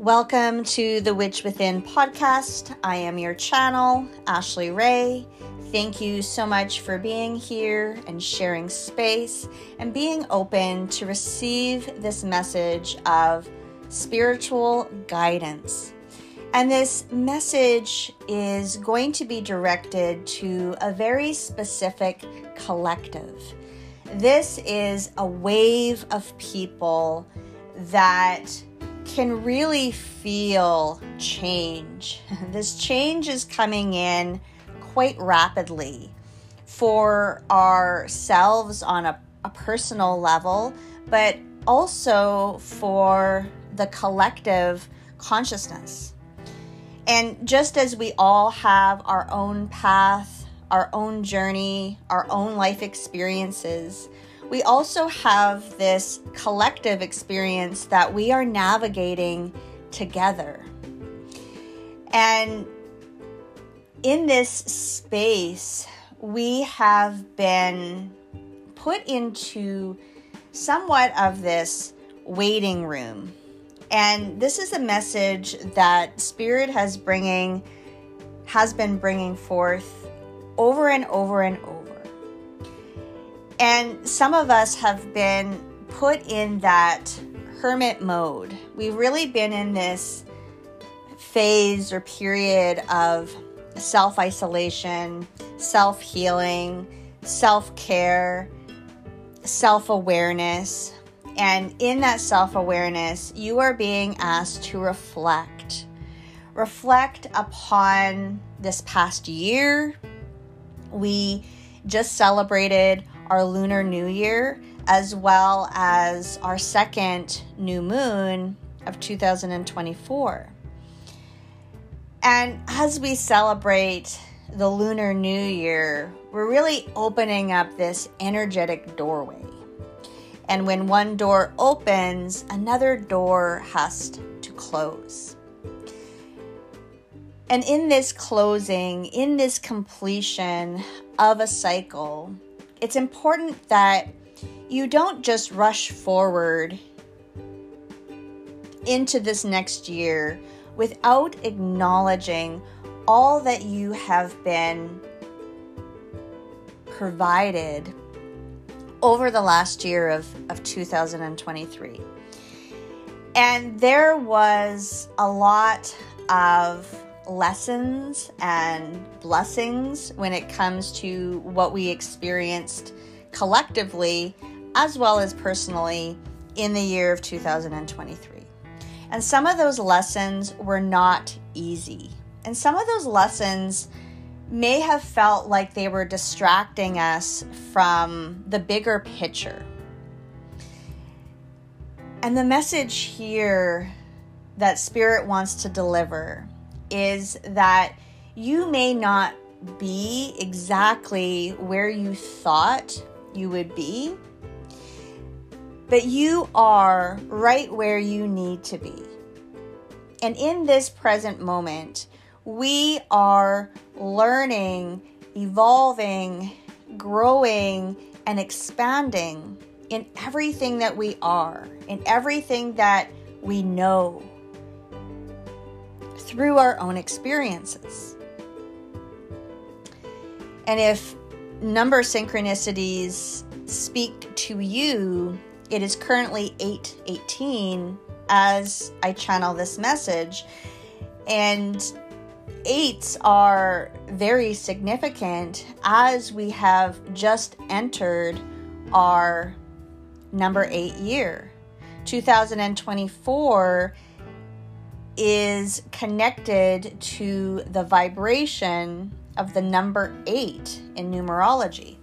Welcome to the Witch Within podcast. I am your channel, Ashley Ray. Thank you so much for being here and sharing space and being open to receive this message of spiritual guidance. And this message is going to be directed to a very specific collective. This is a wave of people that can really feel change. This change is coming in quite rapidly for ourselves on a, a personal level, but also for the collective consciousness. And just as we all have our own path, our own journey, our own life experiences, we also have this collective experience that we are navigating together. And in this space, we have been put into somewhat of this waiting room. And this is a message that Spirit has bringing has been bringing forth over and over and over. And some of us have been put in that hermit mode. We've really been in this phase or period of self isolation, self healing, self care, self awareness. And in that self awareness, you are being asked to reflect. Reflect upon this past year. We just celebrated our Lunar New Year as well as our second new moon of 2024. And as we celebrate the Lunar New Year, we're really opening up this energetic doorway. And when one door opens, another door has to close. And in this closing, in this completion of a cycle, it's important that you don't just rush forward into this next year without acknowledging all that you have been provided over the last year of, of 2023. And there was a lot of lessons and blessings when it comes to what we experienced collectively as well as personally in the year of 2023. And some of those lessons were not easy. And some of those lessons may have felt like they were distracting us from the bigger picture. And the message here that Spirit wants to deliver is that you may not be exactly where you thought you would be but you are right where you need to be. And in this present moment, we are learning, evolving, growing, and expanding in everything that we are, in everything that we know through our own experiences. And if number synchronicities speak to you, it is currently 8:18 as I channel this message and eights are very significant as we have just entered our number 8 year. 2024 is connected to the vibration of the number 8 in numerology.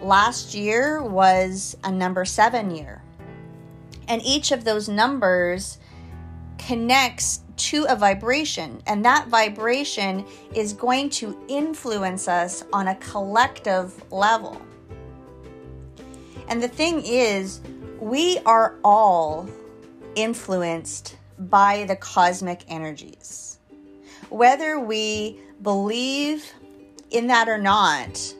Last year was a number seven year. And each of those numbers connects to a vibration, and that vibration is going to influence us on a collective level. And the thing is, we are all influenced by the cosmic energies. Whether we believe in that or not,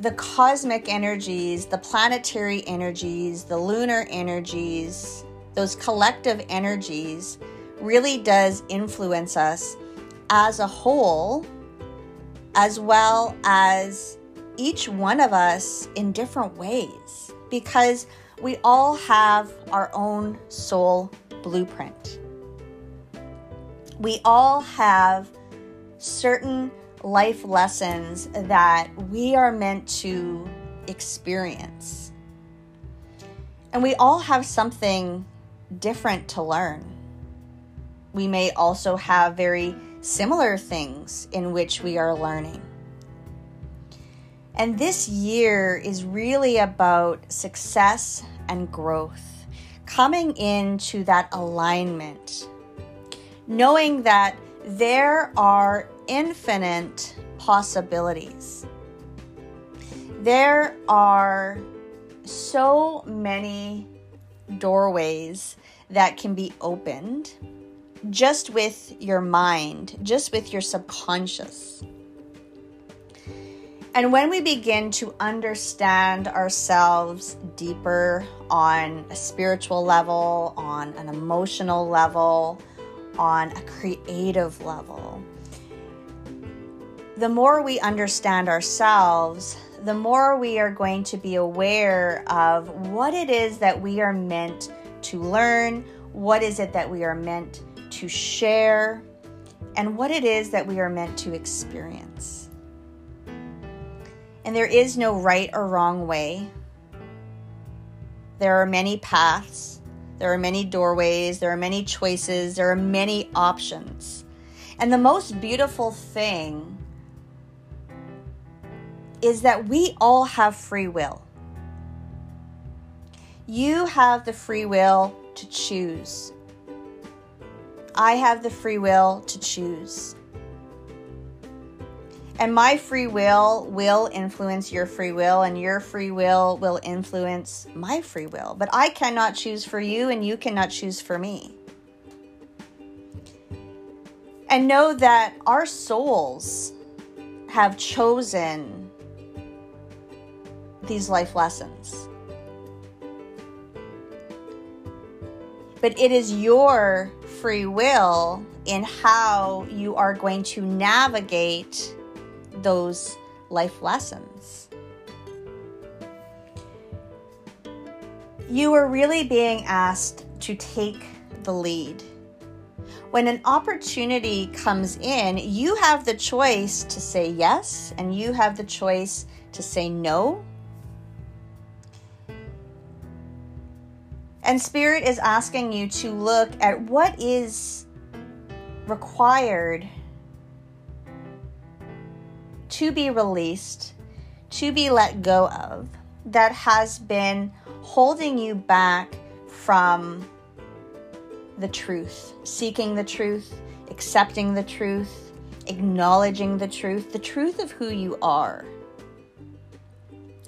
the cosmic energies, the planetary energies, the lunar energies, those collective energies, really does influence us as a whole, as well as each one of us in different ways, because we all have our own soul blueprint. We all have certain life lessons that we are meant to experience. And we all have something different to learn. We may also have very similar things in which we are learning. And this year is really about success and growth, coming into that alignment, knowing that there are infinite possibilities. There are so many doorways that can be opened just with your mind, just with your subconscious. And when we begin to understand ourselves deeper on a spiritual level, on an emotional level, on a creative level, the more we understand ourselves, the more we are going to be aware of what it is that we are meant to learn, what is it that we are meant to share, and what it is that we are meant to experience. And there is no right or wrong way. There are many paths, there are many doorways, there are many choices, there are many options. And the most beautiful thing is that we all have free will. You have the free will to choose. I have the free will to choose. And my free will will influence your free will, and your free will will influence my free will. But I cannot choose for you, and you cannot choose for me. And know that our souls have chosen these life lessons. But it is your free will in how you are going to navigate those life lessons. You are really being asked to take the lead. When an opportunity comes in, you have the choice to say yes and you have the choice to say no. And Spirit is asking you to look at what is required to be released, to be let go of, that has been holding you back from the truth, seeking the truth, accepting the truth, acknowledging the truth, the truth of who you are.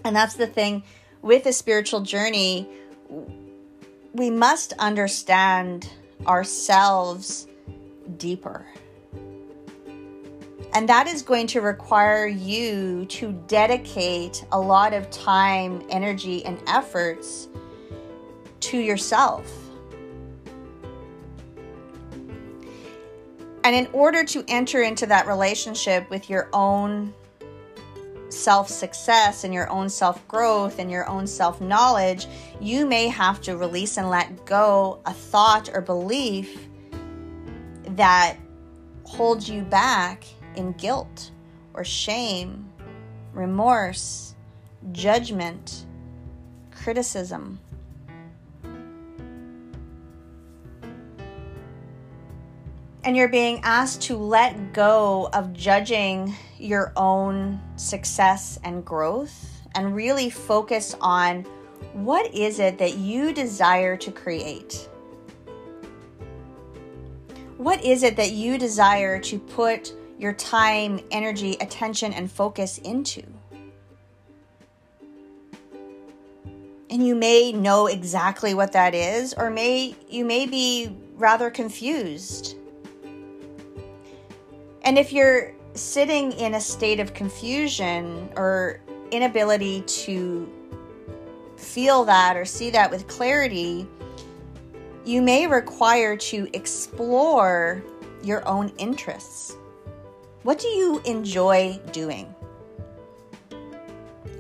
And that's the thing with a spiritual journey, we must understand ourselves deeper. And that is going to require you to dedicate a lot of time, energy, and efforts to yourself. And in order to enter into that relationship with your own self success and your own self growth and your own self knowledge, you may have to release and let go a thought or belief that holds you back in guilt or shame, remorse, judgment, criticism. And you're being asked to let go of judging your own success and growth and really focus on what is it that you desire to create? What is it that you desire to put your time, energy, attention, and focus into. And you may know exactly what that is, or may you may be rather confused. And if you're sitting in a state of confusion or inability to feel that or see that with clarity, you may require to explore your own interests. What do you enjoy doing?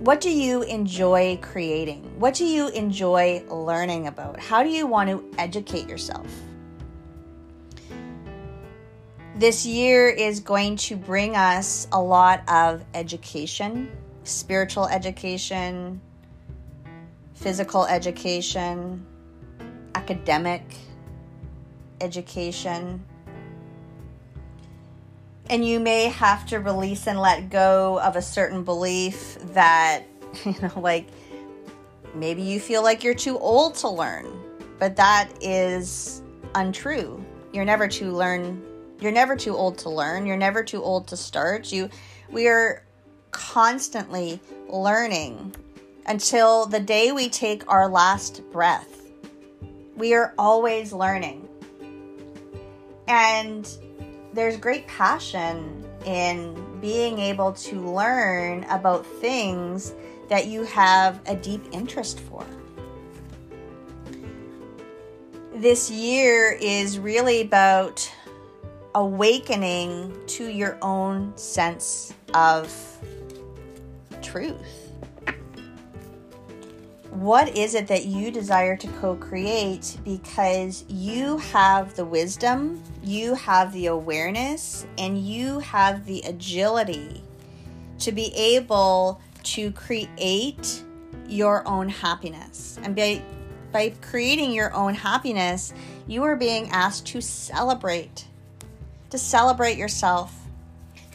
What do you enjoy creating? What do you enjoy learning about? How do you want to educate yourself? This year is going to bring us a lot of education, spiritual education, physical education, academic education. And you may have to release and let go of a certain belief that, you know, like maybe you feel like you're too old to learn, but that is untrue. You're never too learn you're never too old to learn. You're never too old to start. You we are constantly learning until the day we take our last breath. We are always learning. And there's great passion in being able to learn about things that you have a deep interest for. This year is really about awakening to your own sense of truth what is it that you desire to co create because you have the wisdom, you have the awareness, and you have the agility to be able to create your own happiness. And by, by creating your own happiness, you are being asked to celebrate, to celebrate yourself,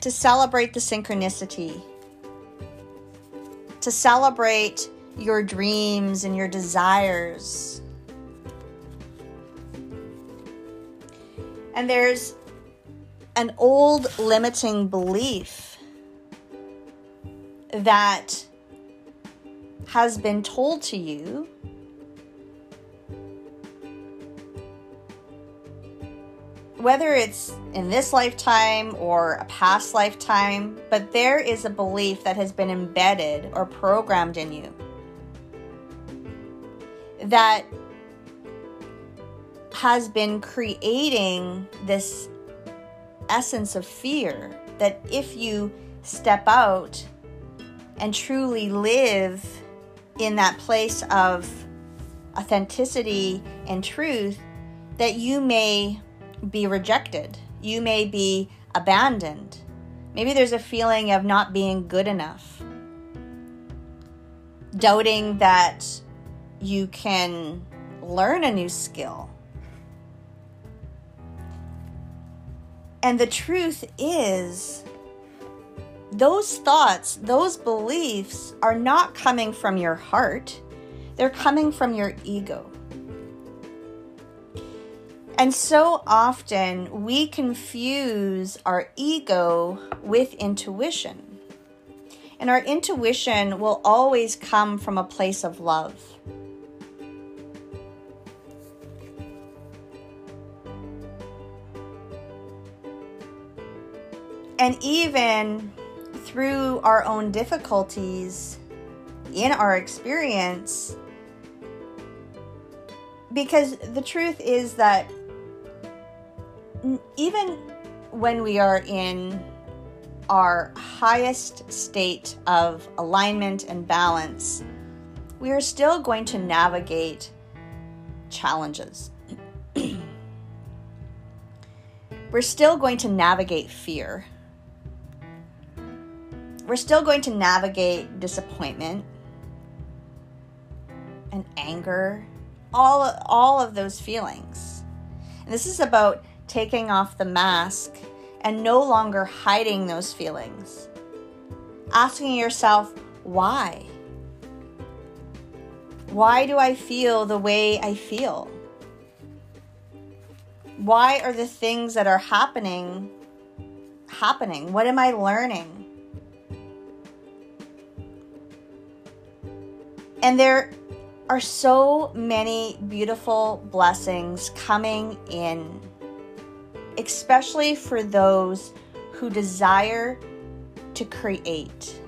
to celebrate the synchronicity, to celebrate your dreams and your desires. And there's an old limiting belief that has been told to you whether it's in this lifetime or a past lifetime, but there is a belief that has been embedded or programmed in you that has been creating this essence of fear that if you step out and truly live in that place of authenticity and truth, that you may be rejected, you may be abandoned. Maybe there's a feeling of not being good enough, doubting that you can learn a new skill. And the truth is, those thoughts, those beliefs are not coming from your heart, they're coming from your ego. And so often we confuse our ego with intuition. And our intuition will always come from a place of love. And even through our own difficulties in our experience, because the truth is that even when we are in our highest state of alignment and balance, we are still going to navigate challenges. We're still going to navigate fear we're still going to navigate disappointment and anger, all, all of those feelings. And this is about taking off the mask and no longer hiding those feelings. Asking yourself, why? Why do I feel the way I feel? Why are the things that are happening happening? What am I learning? And there are so many beautiful blessings coming in, especially for those who desire to create,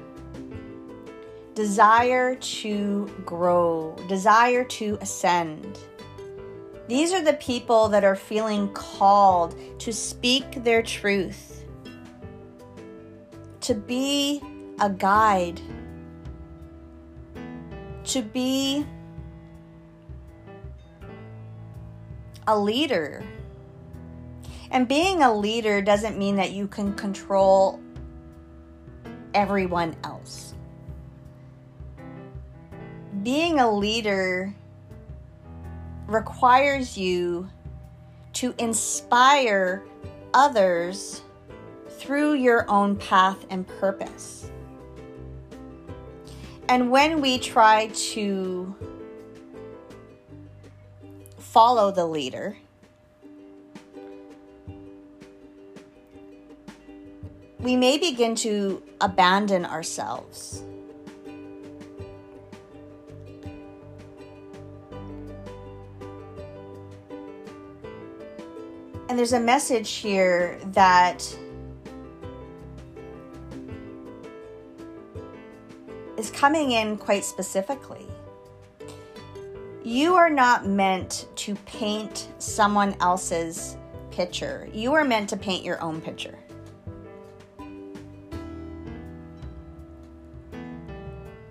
desire to grow, desire to ascend, These are the people that are feeling called to speak their truth, to be a guide, to be a leader. And being a leader doesn't mean that you can control everyone else. Being a leader requires you to inspire others through your own path and purpose. And when we try to follow the leader, we may begin to abandon ourselves. And there's a message here that coming in quite specifically. You are not meant to paint someone else's picture. You are meant to paint your own picture.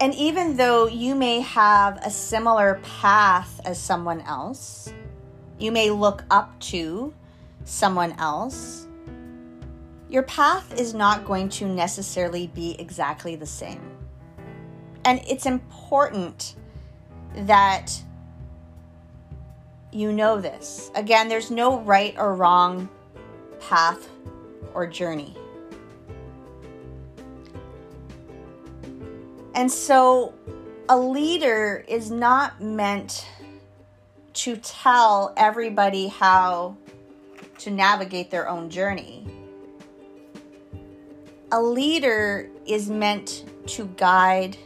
And even though you may have a similar path as someone else, you may look up to someone else, your path is not going to necessarily be exactly the same. And it's important that you know this. Again, there's no right or wrong path or journey. And so a leader is not meant to tell everybody how to navigate their own journey. A leader is meant to guide,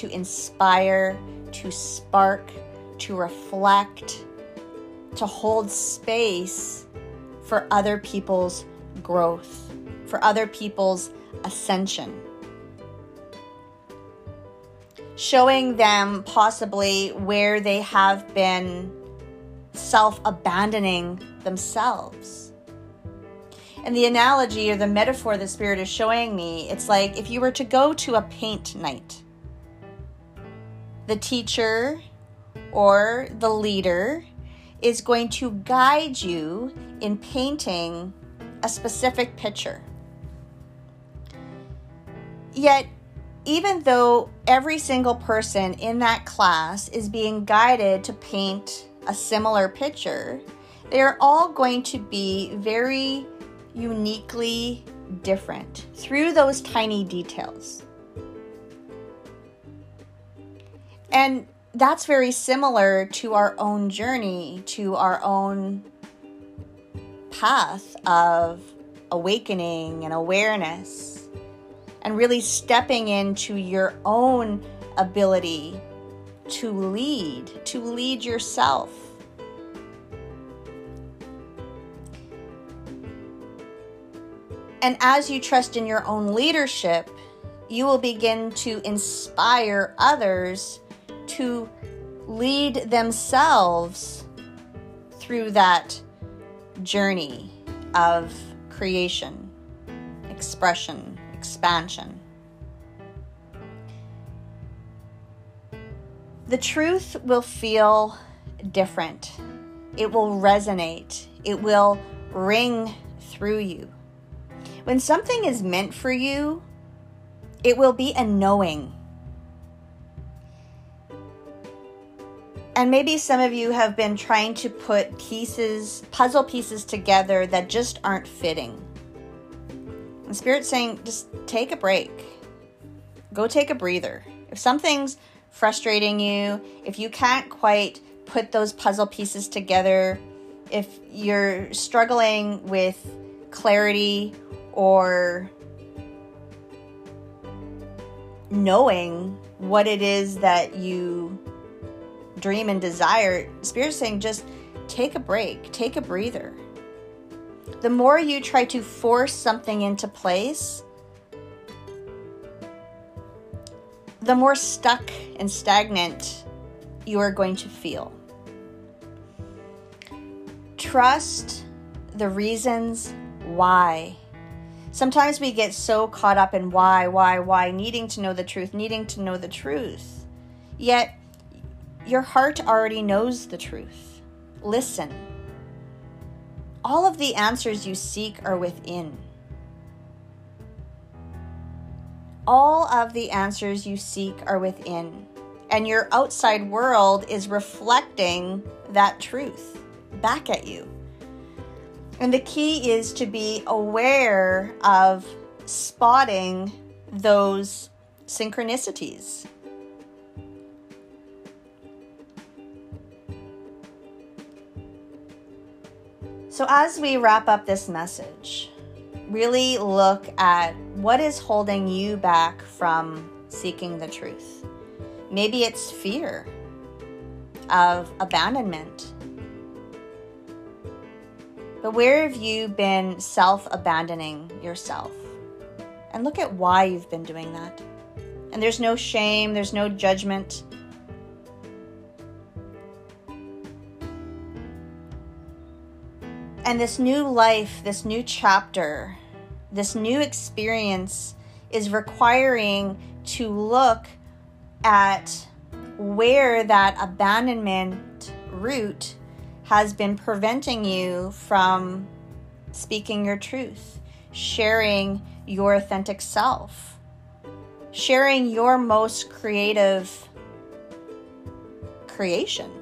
to inspire, to spark, to reflect, to hold space for other people's growth, for other people's ascension. Showing them possibly where they have been self abandoning themselves. And the analogy or the metaphor the Spirit is showing me, it's like if you were to go to a paint night, the teacher or the leader is going to guide you in painting a specific picture. Yet, even though every single person in that class is being guided to paint a similar picture, they are all going to be very uniquely different through those tiny details. And that's very similar to our own journey, to our own path of awakening and awareness, and really stepping into your own ability to lead, to lead yourself. And as you trust in your own leadership, you will begin to inspire others to lead themselves through that journey of creation, expression, expansion. The truth will feel different. It will resonate. It will ring through you. When something is meant for you, it will be a knowing. And maybe some of you have been trying to put pieces, puzzle pieces together that just aren't fitting. And Spirit's saying, just take a break. Go take a breather. If something's frustrating you, if you can't quite put those puzzle pieces together, if you're struggling with clarity or knowing what it is that you dream and desire, Spirit's saying just take a break, take a breather. The more you try to force something into place, the more stuck and stagnant you are going to feel. Trust the reasons why. Sometimes we get so caught up in why, why, why, needing to know the truth, needing to know the truth. Yet, your heart already knows the truth. Listen. All of the answers you seek are within. All of the answers you seek are within. And your outside world is reflecting that truth back at you. And the key is to be aware of spotting those synchronicities. So, as we wrap up this message, really look at what is holding you back from seeking the truth. Maybe it's fear of abandonment but where have you been self abandoning yourself? And look at why you've been doing that. And there's no shame, there's no judgment. And this new life, this new chapter, this new experience is requiring to look at where that abandonment root has been preventing you from speaking your truth, sharing your authentic self, sharing your most creative creation.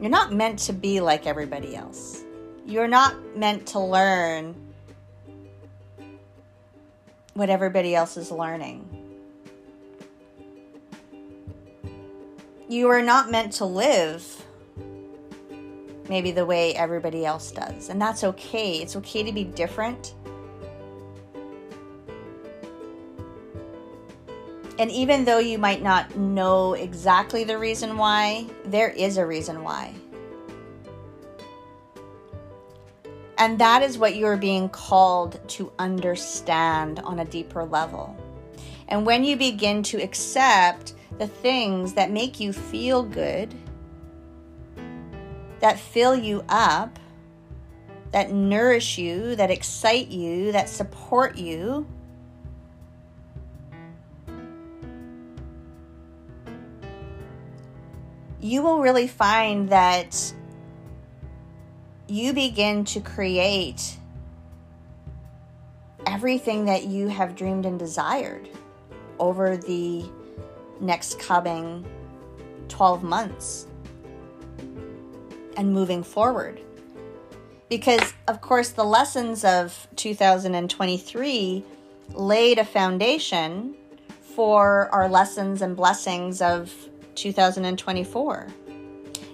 You're not meant to be like everybody else. You're not meant to learn what everybody else is learning. You are not meant to live maybe the way everybody else does. And that's okay. It's okay to be different. And even though you might not know exactly the reason why, there is a reason why. And that is what you're being called to understand on a deeper level. And when you begin to accept the things that make you feel good, that fill you up, that nourish you, that excite you, that support you. You will really find that you begin to create everything that you have dreamed and desired over the next coming 12 months and moving forward. Because, of course, the lessons of 2023 laid a foundation for our lessons and blessings of 2024.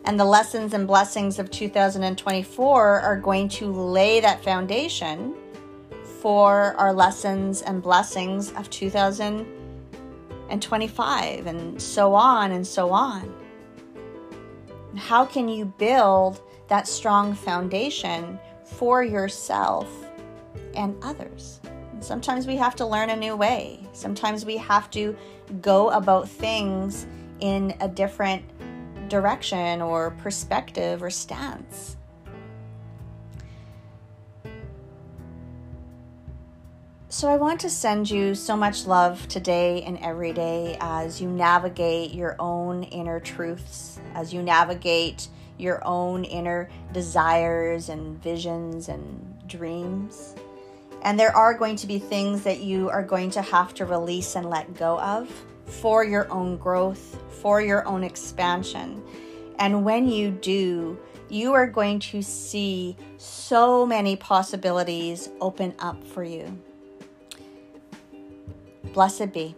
And the lessons and blessings of 2024 are going to lay that foundation for our lessons and blessings of 2025, and so on and so on. How can you build that strong foundation for yourself and others? sometimes we have to learn a new way. Sometimes we have to go about things in a different direction or perspective or stance. So, I want to send you so much love today and every day as you navigate your own inner truths, as you navigate your own inner desires and visions and dreams. And there are going to be things that you are going to have to release and let go of for your own growth, for your own expansion. And when you do, you are going to see so many possibilities open up for you. Blessed be.